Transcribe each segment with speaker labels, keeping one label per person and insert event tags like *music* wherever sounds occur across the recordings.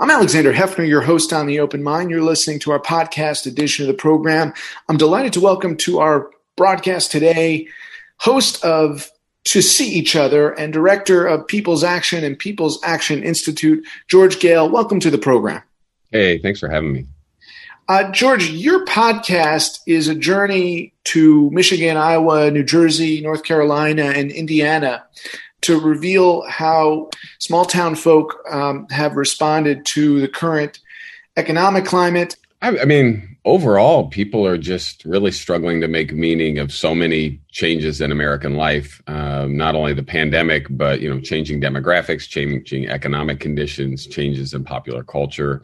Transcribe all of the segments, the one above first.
Speaker 1: I'm Alexander Heffner, your host on The Open Mind. You're listening to our podcast edition of the program. I'm delighted to welcome to our broadcast today host of To See Each Other and director of People's Action and People's Action Institute, George Goehl. Welcome to the program.
Speaker 2: Hey, thanks for having me.
Speaker 1: Uh, George, your podcast is a journey to Michigan, Iowa, New Jersey, North Carolina, and Indiana to reveal how small town folk um, have responded to the current economic climate.
Speaker 2: I, I, mean, overall, people are just really struggling to make meaning of so many changes in American life. Um, not only the pandemic, but you know, changing demographics, changing economic conditions, changes in popular culture,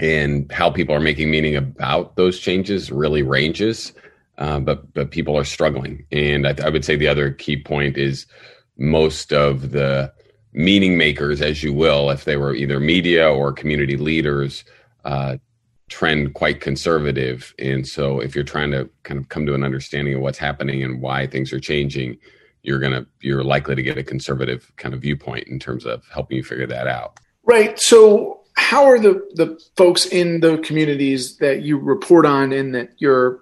Speaker 2: and how people are making meaning about those changes really ranges. Uh, but but people are struggling, and I, I would say the other key point is most of the meaning makers, as you will, if they were either media or community leaders, uh, trend quite conservative. And so, if you're trying to kind of come to an understanding of what's happening and why things are changing, you're gonna you're likely to get a conservative kind of viewpoint in terms of helping you figure that out.
Speaker 1: Right. So, how are the the folks in the communities that you report on and that you're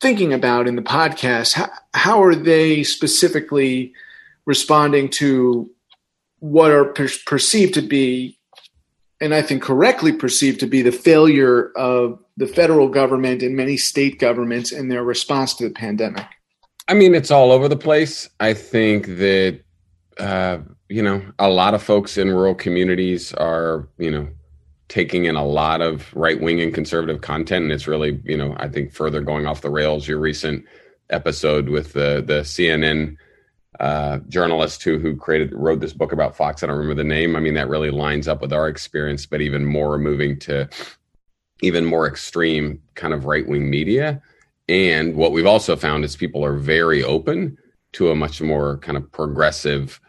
Speaker 1: thinking about in the podcast? How, how are they specifically? Responding to what are per- perceived to be, and I think correctly perceived to be, the failure of the federal government and many state governments in their response to the pandemic?
Speaker 2: I mean, it's all over the place. I think that, uh, you know, a lot of folks in rural communities are, you know, taking in a lot of right wing and conservative content. And it's really, you know, I think further going off the rails. Your recent episode with the, the CNN uh, journalist who who created wrote this book about Fox. I don't remember the name. I mean, that really lines up with our experience, but even more moving to even more extreme kind of right wing media. And what we've also found is people are very open to a much more kind of progressive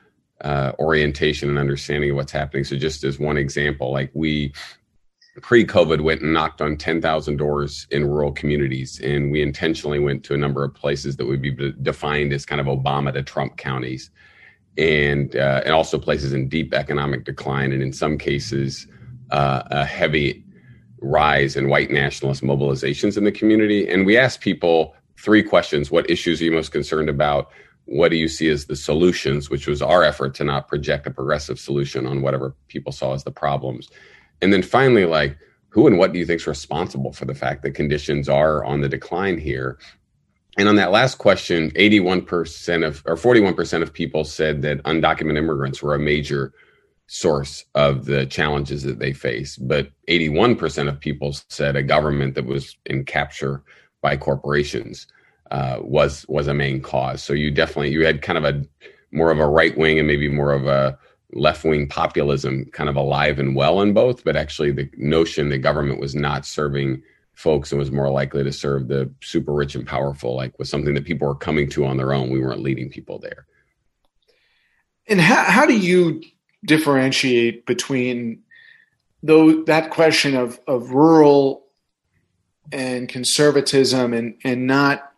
Speaker 2: uh, orientation and understanding of what's happening. So, just as one example, like we pre-COVID went and knocked on 10,000 doors in rural communities, and we intentionally went to a number of places that would be defined as kind of Obama to Trump counties, and uh, and also places in deep economic decline, and in some cases, uh, a heavy rise in white nationalist mobilizations in the community. And we asked people three questions: What issues are you most concerned about? What do you see as the solutions? Which was our effort to not project a progressive solution on whatever people saw as the problems and then finally, like, who and what do you think is responsible for the fact that conditions are on the decline here? And on that last question, 81% of, or 41% of people said that undocumented immigrants were a major source of the challenges that they face. But 81% of people said a government that was in capture by corporations uh, was was a main cause. So you definitely you had kind of a more of a right wing and maybe more of a left wing populism kind of alive and well in both, but actually the notion that government was not serving folks and was more likely to serve the super rich and powerful, like was something that people were coming to on their own. We weren't leading people there.
Speaker 1: And how, how do you differentiate between though that question of, of rural and conservatism and, and not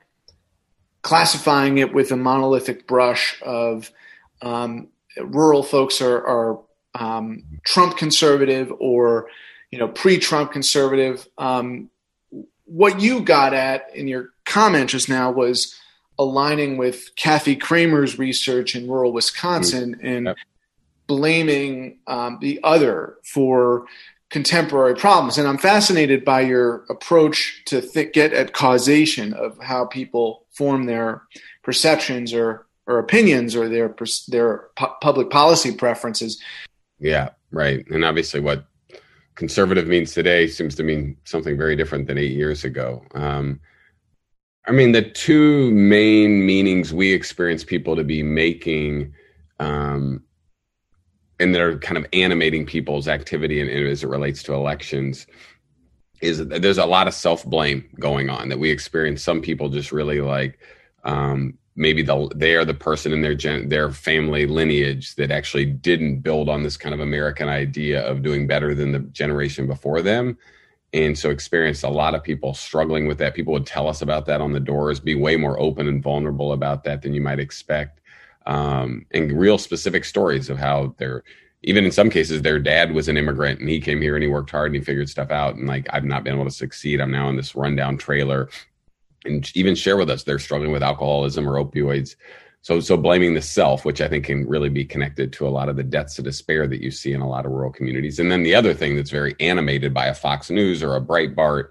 Speaker 1: classifying it with a monolithic brush of um, rural folks are, are um, Trump conservative or you know pre-Trump conservative. Um, what you got at in your comment just now was aligning with Kathy Cramer's research in rural Wisconsin mm-hmm. and yep. blaming um, the other for contemporary problems. And I'm fascinated by your approach to th- get at causation of how people form their perceptions or or opinions or their their pu- public policy preferences.
Speaker 2: Yeah, right. And obviously, what conservative means today seems to mean something very different than eight years ago. Um, I mean, the two main meanings we experience people to be making, um, and that are kind of animating people's activity and, as it relates to elections, is there's a lot of self blame going on that we experience. Some people just really like um, maybe the, they are the person in their gen, their family lineage that actually didn't build on this kind of American idea of doing better than the generation before them. And so experienced a lot of people struggling with that. People would tell us about that on the doors, be way more open and vulnerable about that than you might expect. Um, and real specific stories of how their even in some cases, their dad was an immigrant and he came here and he worked hard and he figured stuff out. And like, I've not been able to succeed. I'm now in this rundown trailer and even share with us they're struggling with alcoholism or opioids. So, so blaming the self, which I think can really be connected to a lot of the deaths of despair that you see in a lot of rural communities. And then the other thing that's very animated by a Fox News or a Breitbart,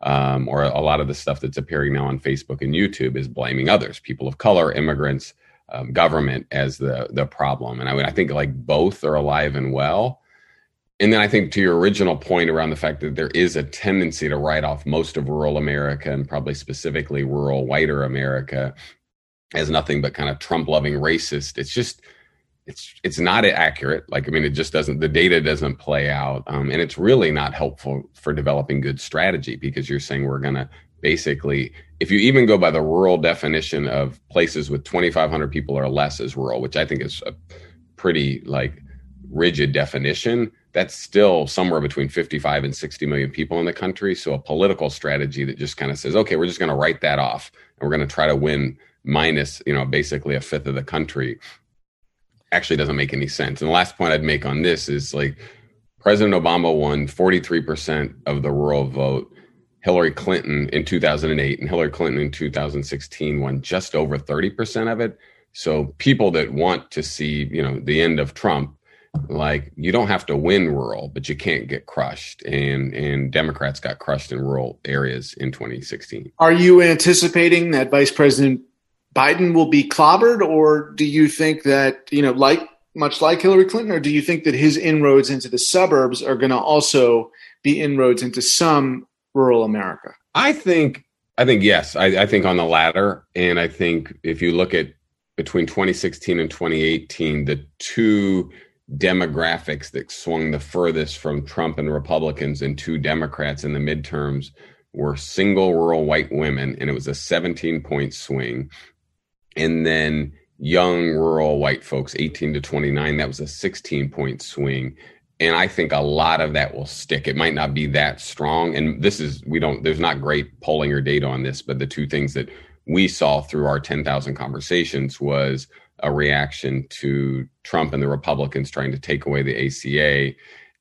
Speaker 2: um, or a lot of the stuff that's appearing now on Facebook and YouTube is blaming others, people of color, immigrants, um, government as the the problem. And I mean, I think like both are alive and well. And then I think to your original point around the fact that there is a tendency to write off most of rural America and probably specifically rural whiter America as nothing but kind of Trump loving racist. It's just it's it's not accurate. Like I mean, it just doesn't. The data doesn't play out, um, and it's really not helpful for developing good strategy because you're saying we're to basically, if you even go by the rural definition of places with 2,500 people or less as rural, which I think is a pretty like rigid definition, that's still somewhere between 55 and 60 million people in the country. So a political strategy that just kind of says, okay, we're just going to write that off and we're going to try to win minus, you know, basically a fifth of the country actually doesn't make any sense. And the last point I'd make on this is like President Obama won 43% of the rural vote. Hillary Clinton in 2008 and Hillary Clinton in 2016 won just over 30% of it. So people that want to see, you know, the end of Trump, like you don't have to win rural, but you can't get crushed. And and Democrats got crushed in rural areas in 2016.
Speaker 1: Are you anticipating that Vice President Biden will be clobbered, or do you think that you know, like much like Hillary Clinton, or do you think that his inroads into the suburbs are going to also be inroads into some rural America?
Speaker 2: I think, I think yes. I, I think on the latter, and I think if you look at between 2016 and 2018, the two demographics that swung the furthest from Trump and Republicans and two Democrats in the midterms were single rural white women, and it was a 17 point swing. And then young rural white folks 18 to 29 that was a 16 point swing. And i think a lot of that will stick. It might not be that strong. And this is we don't there's not great polling or data on this but the two things that we saw through our 10,000 conversations was a reaction to Trump and the Republicans trying to take away the ACA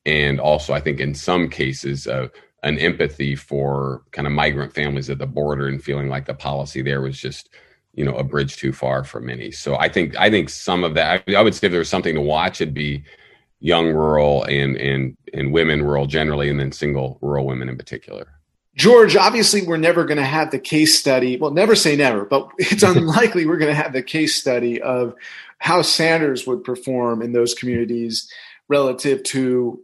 Speaker 2: and also I think in some cases uh, an empathy for kind of migrant families at the border and feeling like the policy there was just you know a bridge too far for many. So I think I think some of that I, I would say if there was something to watch, it'd be young rural and and and women rural generally, and then single rural women in particular.
Speaker 1: George, obviously, we're never going to have the case study. Well, never say never, but it's *laughs* unlikely we're going to have the case study of how Sanders would perform in those communities relative to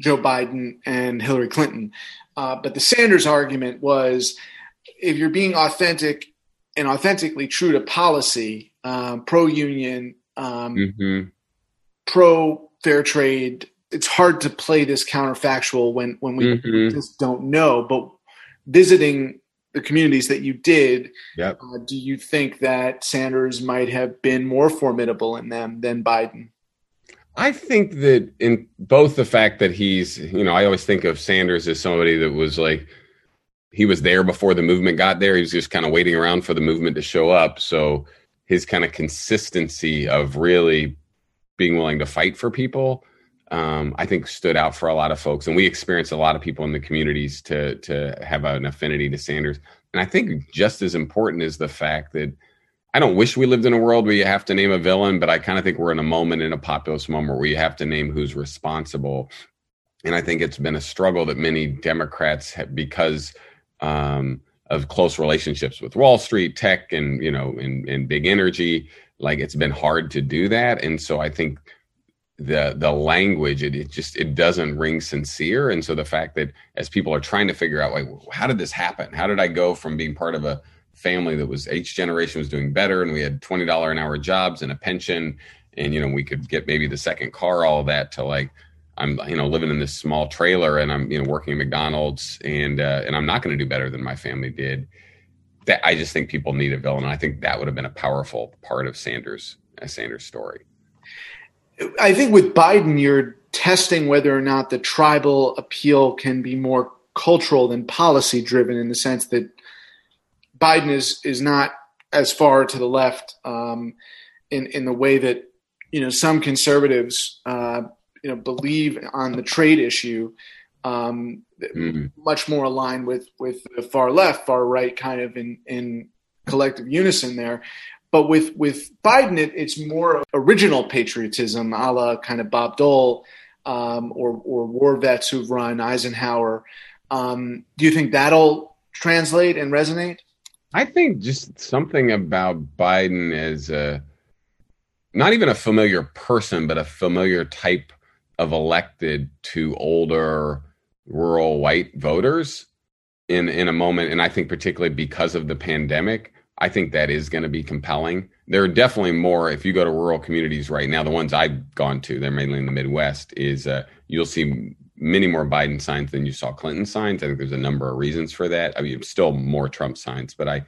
Speaker 1: Joe Biden and Hillary Clinton. Uh, but the Sanders argument was if you're being authentic and authentically true to policy, um, pro union, um, mm-hmm. pro fair trade. It's hard to play this counterfactual when when we mm-hmm. just don't know. But visiting the communities that you did,
Speaker 2: yep.
Speaker 1: uh, do you think that Sanders might have been more formidable in them than Biden?
Speaker 2: I think that in both the fact that he's, you know, I always think of Sanders as somebody that was like he was there before the movement got there. He was just kind of waiting around for the movement to show up. So his kind of consistency of really being willing to fight for people, um, I think stood out for a lot of folks. And we experienced a lot of people in the communities to to have an affinity to Sanders. And I think just as important is the fact that I don't wish we lived in a world where you have to name a villain, but I kind of think we're in a moment in a populist moment where you have to name who's responsible. And I think it's been a struggle that many Democrats have because um, of close relationships with Wall Street, tech, and you know, and, and big energy. Like it's been hard to do that, and so I think the the language it, it just it doesn't ring sincere. And so the fact that as people are trying to figure out like how did this happen? How did I go from being part of a family that was each generation was doing better and we had twenty dollar an hour jobs and a pension and you know we could get maybe the second car all that to like I'm you know living in this small trailer and I'm you know working at McDonald's and uh, and I'm not going to do better than my family did. That I just think people need a villain, I think that would have been a powerful part of Sanders a Sanders story.
Speaker 1: I think with Biden, you're testing whether or not the tribal appeal can be more cultural than policy driven, in the sense that Biden is is not as far to the left um, in in the way that you know some conservatives uh, you know believe on the trade issue um, mm-hmm. much more aligned with with the far left, far right, kind of in in collective unison there. But with with Biden, it, it's more original patriotism, a la kind of Bob Dole um, or or war vets who've run Eisenhower. Um, do you think that'll translate and resonate?
Speaker 2: I think just something about Biden as a not even a familiar person, but a familiar type of elected to older rural white voters in in a moment and i think particularly because of the pandemic i think that is going to be compelling there are definitely more if you go to rural communities right now the ones i've gone to they're mainly in the midwest is uh, you'll see many more biden signs than you saw clinton signs i think there's a number of reasons for that i mean still more trump signs but i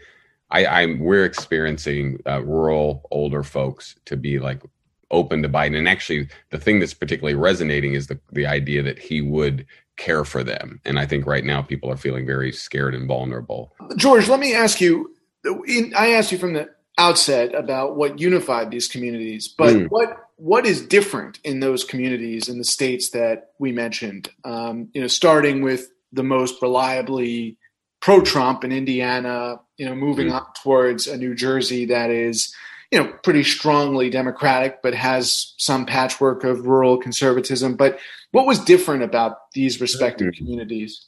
Speaker 2: I, I'm we're experiencing uh, rural older folks to be like open to Biden, and actually the thing that's particularly resonating is the the idea that he would care for them. And I think right now people are feeling very scared and vulnerable.
Speaker 1: George, let me ask you. I asked you from the outset about what unified these communities, but mm. what what is different in those communities in the states that we mentioned? Um, you know, starting with the most reliably pro-Trump in Indiana, you know, moving mm. up towards a New Jersey that is, you know, pretty strongly Democratic, but has some patchwork of rural conservatism. But what was different about these respective mm. communities?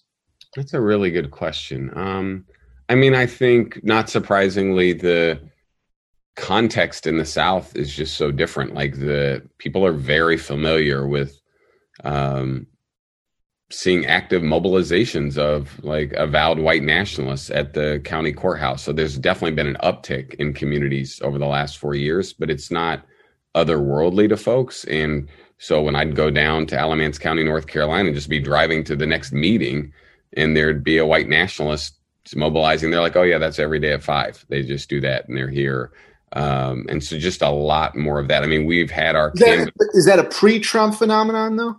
Speaker 2: That's a really good question. Um, I mean, I think not surprisingly, the context in the South is just so different. Like the people are very familiar with um, seeing active mobilizations of like avowed white nationalists at the county courthouse. So there's definitely been an uptick in communities over the last four years, but it's not otherworldly to folks. And so when I'd go down to Alamance County, North Carolina, and just be driving to the next meeting, and there'd be a white nationalist mobilizing, they're like, "Oh yeah, that's every day at five. They just do that, and they're here." Um, and so just a lot more of that. I mean, we've had our
Speaker 1: is that, is that a pre-Trump phenomenon though?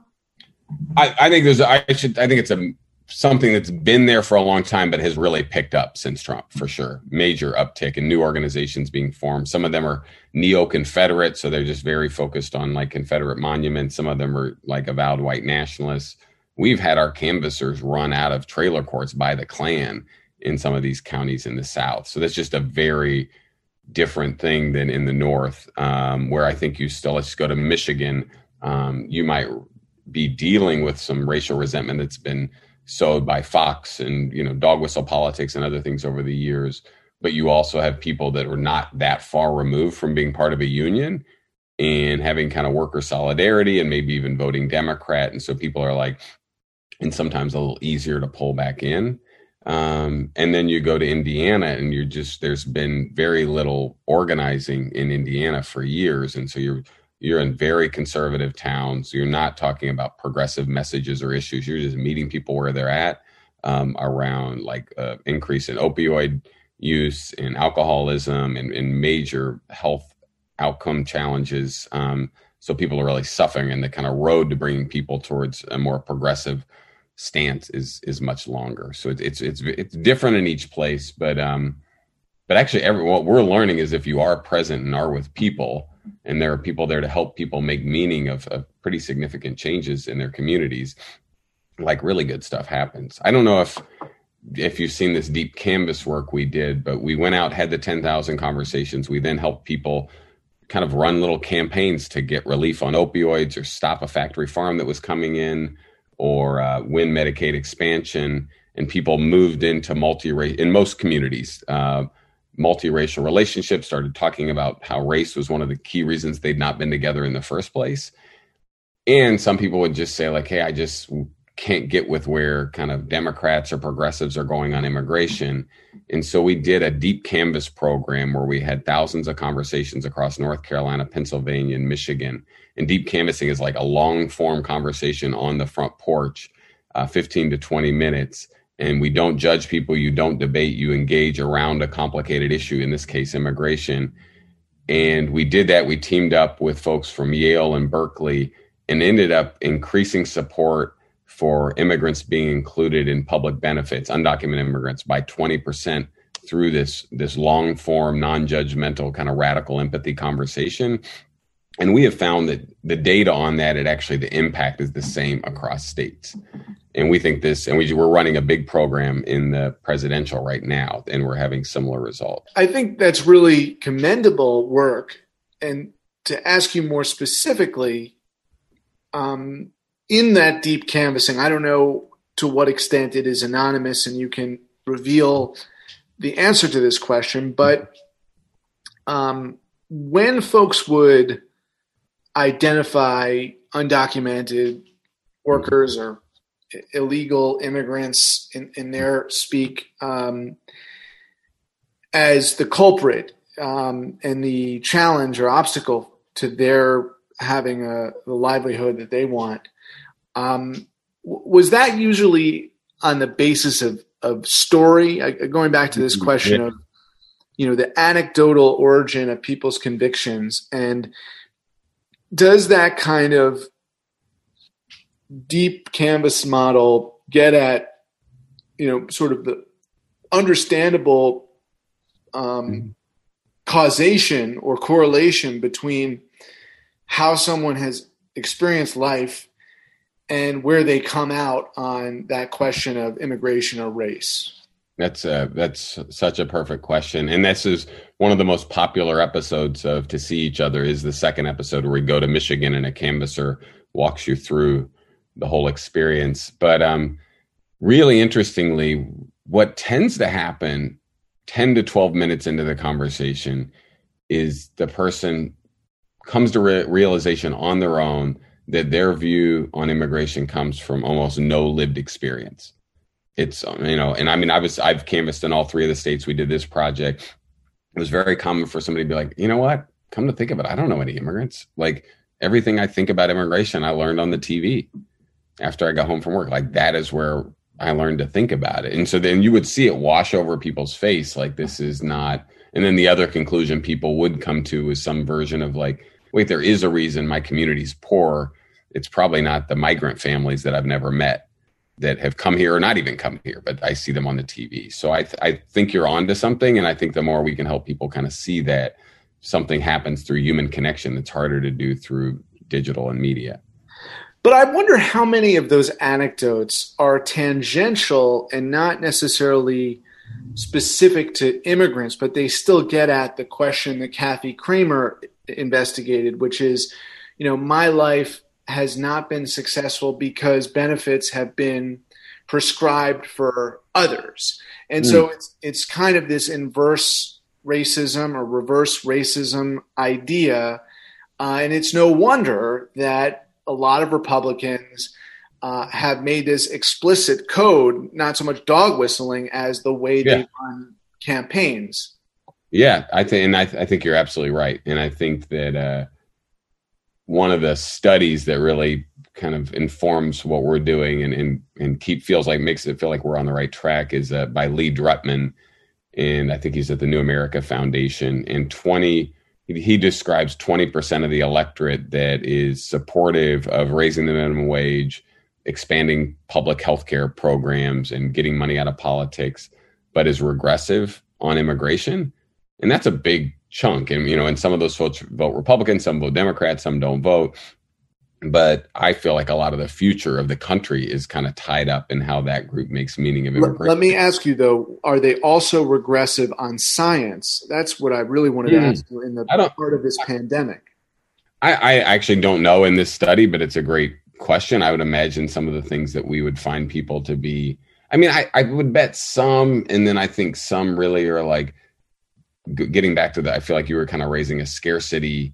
Speaker 2: I, I think there's I should I think it's a something that's been there for a long time but has really picked up since Trump for sure. Major uptick in new organizations being formed. Some of them are neo-Confederate, so they're just very focused on like Confederate monuments. Some of them are like avowed white nationalists. We've had our canvassers run out of trailer courts by the Klan in some of these counties in the South. So that's just a very different thing than in the North, um, where I think you still let's go to Michigan. Um, you might be dealing with some racial resentment that's been sowed by Fox and you know dog whistle politics and other things over the years. But you also have people that are not that far removed from being part of a union and having kind of worker solidarity and maybe even voting Democrat. And so people are like, and sometimes a little easier to pull back in. Um, and then you go to Indiana and you're just, there's been very little organizing in Indiana for years. And so you're you're in very conservative towns. You're not talking about progressive messages or issues. You're just meeting people where they're at um, around like uh, increase in opioid use and alcoholism and, and major health outcome challenges. Um, so people are really suffering, and the kind of road to bringing people towards a more progressive stance is is much longer. So it's it's it's, it's different in each place, but um, but actually, every what we're learning is if you are present and are with people and there are people there to help people make meaning of, of pretty significant changes in their communities like really good stuff happens. I don't know if if you've seen this deep canvas work we did but we went out had the 10,000 conversations. We then helped people kind of run little campaigns to get relief on opioids or stop a factory farm that was coming in or uh, win medicaid expansion and people moved into multi race in most communities uh, multiracial relationships, started talking about how race was one of the key reasons they'd not been together in the first place. And some people would just say, like, hey, I just can't get with where kind of Democrats or progressives are going on immigration. And so we did a deep canvas program where we had thousands of conversations across North Carolina, Pennsylvania, and Michigan. And deep canvassing is like a long form conversation on the front porch, uh, 15 to 20 minutes and we don't judge people you don't debate you engage around a complicated issue in this case immigration and we did that we teamed up with folks from yale and berkeley and ended up increasing support for immigrants being included in public benefits undocumented immigrants by 20% through this this long form non-judgmental kind of radical empathy conversation and we have found that the data on that, it actually the impact is the same across states. And we think this, and we, we're running a big program in the presidential right now, and we're having similar results.
Speaker 1: I think that's really commendable work. And to ask you more specifically, um, in that deep canvassing, I don't know to what extent it is anonymous and you can reveal the answer to this question, but um, when folks would identify undocumented workers or illegal immigrants in, in their speak um, as the culprit um, and the challenge or obstacle to their having a, the livelihood that they want. Um, was that usually on the basis of, of story? Going back to this mm-hmm. question yeah. of, you know, the anecdotal origin of people's convictions and does that kind of deep canvas model get at you know sort of the understandable um, mm-hmm. causation or correlation between how someone has experienced life and where they come out on that question of immigration or race
Speaker 2: that's a, that's such a perfect question, and this is one of the most popular episodes of To See Each Other. Is the second episode where we go to Michigan and a canvasser walks you through the whole experience. But um, really interestingly, what tends to happen 10 to 12 minutes into the conversation is the person comes to re- realization on their own that their view on immigration comes from almost no lived experience. It's you know and i mean i was i've canvassed in all three of the states we did this project. It was very common for somebody to be like you know what? Come to think of it i don't know any immigrants. Like everything i think about immigration i learned on the tv after i got home from work. Like that is where i learned to think about it. And so then you would see it wash over people's face like this is not and then the other conclusion people would come to is some version of like wait there is a reason my community's poor it's probably not the migrant families that i've never met that have come here or not even come here, but I see them on the TV. So I, th- I think you're onto something. And I think the more we can help people kind of see that something happens through human connection that's harder to do through digital and media.
Speaker 1: But I wonder how many of those anecdotes are tangential and not necessarily specific to immigrants, but they still get at the question that Kathy Cramer investigated, which is, you know, my life has not been successful because benefits have been prescribed for others. And mm. so it's it's kind of this inverse racism or reverse racism idea. Uh, and it's no wonder that a lot of Republicans uh, have made this explicit code, not so much dog whistling as the way yeah. they run campaigns.
Speaker 2: Yeah, I think, and I, th- I, think you're absolutely right. And I think that, uh, one of the studies that really kind of informs what we're doing and and, and keep feels like makes it feel like we're on the right track is uh, by Lee Drutman, and I think he's at the New America Foundation. And twenty, he describes twenty percent of the electorate that is supportive of raising the minimum wage, expanding public health care programs, and getting money out of politics, but is regressive on immigration, and that's a big chunk. And, you know, and some of those folks vote Republican, some vote Democrat, some don't vote. But I feel like a lot of the future of the country is kind of tied up in how that group makes meaning of immigration.
Speaker 1: Let me ask you though, are they also regressive on science? That's what I really wanted mm. to hmm. ask you in the part of this I, pandemic.
Speaker 2: I, I actually don't know in this study, but it's a great question. I would imagine some of the things that we would find people to be. I mean, I, I would bet some, and then I think some really are like getting back to that, I feel like you were kind of raising a scarcity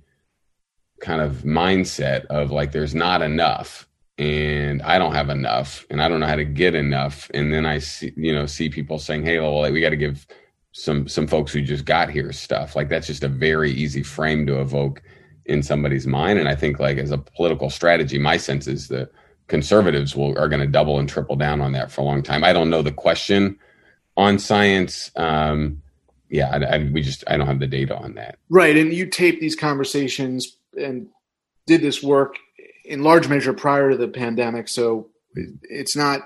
Speaker 2: kind of mindset of like there's not enough and I don't have enough and I don't know how to get enough. And then I see, you know, see people saying, Hey, well, like, we got to give some, some folks who just got here stuff. Like that's just a very easy frame to evoke in somebody's mind. And I think like as a political strategy, my sense is the conservatives will, are going to double and triple down on that for a long time. I don't know the question on science. Um, yeah, I, I, we just I don't have the data on that.
Speaker 1: Right, and you taped these conversations and did this work in large measure prior to the pandemic, so it's not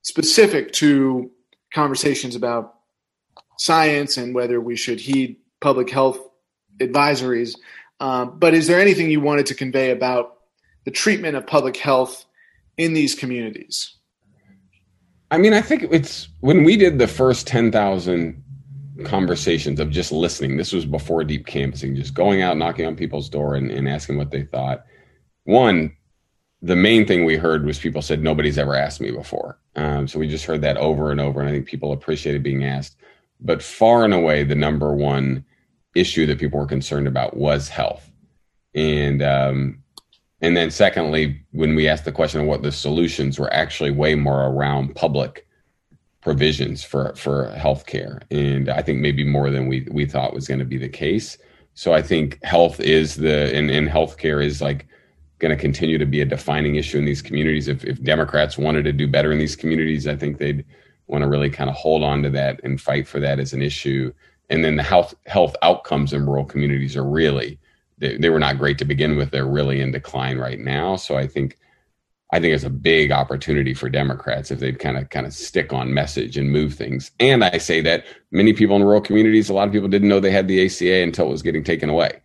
Speaker 1: specific to conversations about science and whether we should heed public health advisories. Um, but is there anything you wanted to convey about the treatment of public health in these communities?
Speaker 2: I mean, I think it's when we did the first 10,000 conversations of just listening. This was before deep canvassing, just going out, knocking on people's door and, and asking what they thought. One, the main thing we heard was people said nobody's ever asked me before. Um, so we just heard that over and over, and I think people appreciated being asked. But far and away, the number one issue that people were concerned about was health, and um, and then secondly, when we asked the question of what the solutions were, actually way more around public provisions for for healthcare, and I think maybe more than we we thought was going to be the case. So I think health is the and, and healthcare is like going to continue to be a defining issue in these communities. If, if Democrats wanted to do better in these communities, I think they'd want to really kind of hold on to that and fight for that as an issue. And then the health health outcomes in rural communities are really they, they were not great to begin with. They're really in decline right now. So I think I think it's a big opportunity for Democrats if they kind of kind of stick on message and move things. And I say that many people in rural communities, a lot of people didn't know they had the ACA until it was getting taken away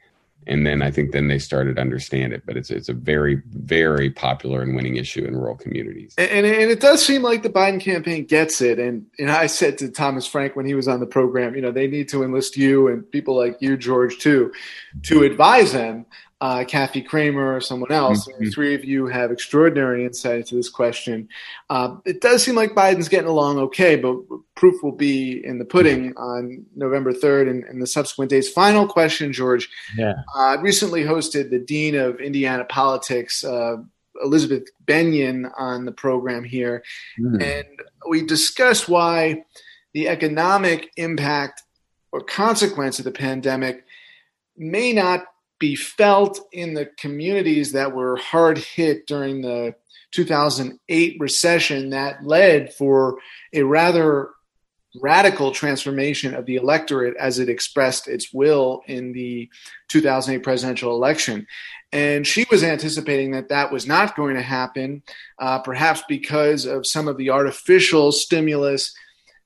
Speaker 2: and then I think then they started to understand it. But it's it's a very very popular and winning issue in rural communities.
Speaker 1: And, and, and it does seem like the Biden campaign gets it. And and I said to Thomas Frank when he was on the program, you know, they need to enlist you and people like you, George, too, to advise them uh, Kathy Cramer or someone else. Mm-hmm. The three of you have extraordinary insight into this question. Uh, it does seem like Biden's getting along okay, but proof will be in the pudding on November 3rd and, and the subsequent days. Final question, George.
Speaker 3: Yeah.
Speaker 1: Uh, I recently hosted the Dean of Indiana Politics, uh, Elizabeth Bennion, on the program here. Mm. And we discussed why the economic impact or consequence of the pandemic may not be felt in the communities that were hard hit during the 2008 recession that led for a rather radical transformation of the electorate as it expressed its will in the 2008 presidential election. And she was anticipating that that was not going to happen, uh, perhaps because of some of the artificial stimulus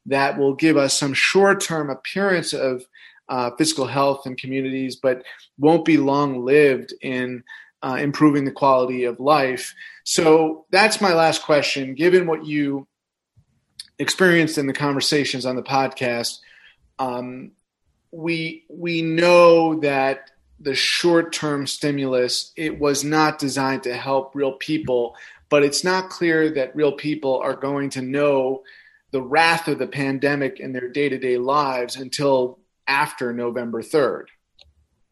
Speaker 1: that will give us some short term appearance of uh, physical health in communities, but won't be long lived in uh, improving the quality of life. So that's my last question. Given what you experienced in the conversations on the podcast, um, we we know that the short-term stimulus it was not designed to help real people, but it's not clear that real people are going to know the wrath of the pandemic in their day-to-day lives until after November 3rd.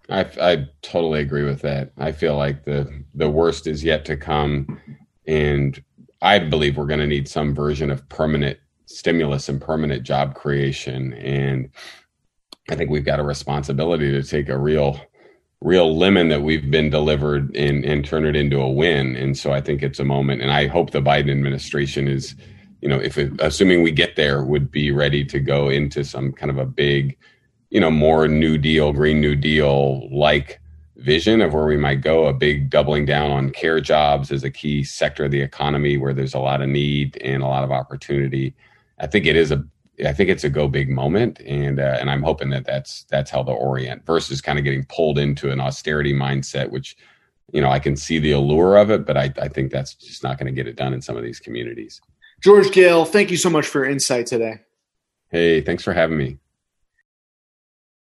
Speaker 2: I, I totally agree with that. I feel like the the worst is yet to come, and I believe we're going to need some version of permanent stimulus and permanent job creation. And I think we've got a responsibility to take a real real lemon that we've been delivered and and turn it into a win. And so I think it's a moment, and I hope the Biden administration is, you know, if it, assuming we get there, would be ready to go into some kind of a big you know, more New Deal, Green New Deal like vision of where we might go, a big doubling down on care jobs as a key sector of the economy where there's a lot of need and a lot of opportunity. I think it is a I think it's a go big moment, and uh, and I'm hoping that that's that's how the orient versus kind of getting pulled into an austerity mindset, which you know I can see the allure of it, but I, I think that's just not going to get it done in some of these communities.
Speaker 1: George Goehl, thank you so much for your insight today.
Speaker 2: Hey, thanks for having me.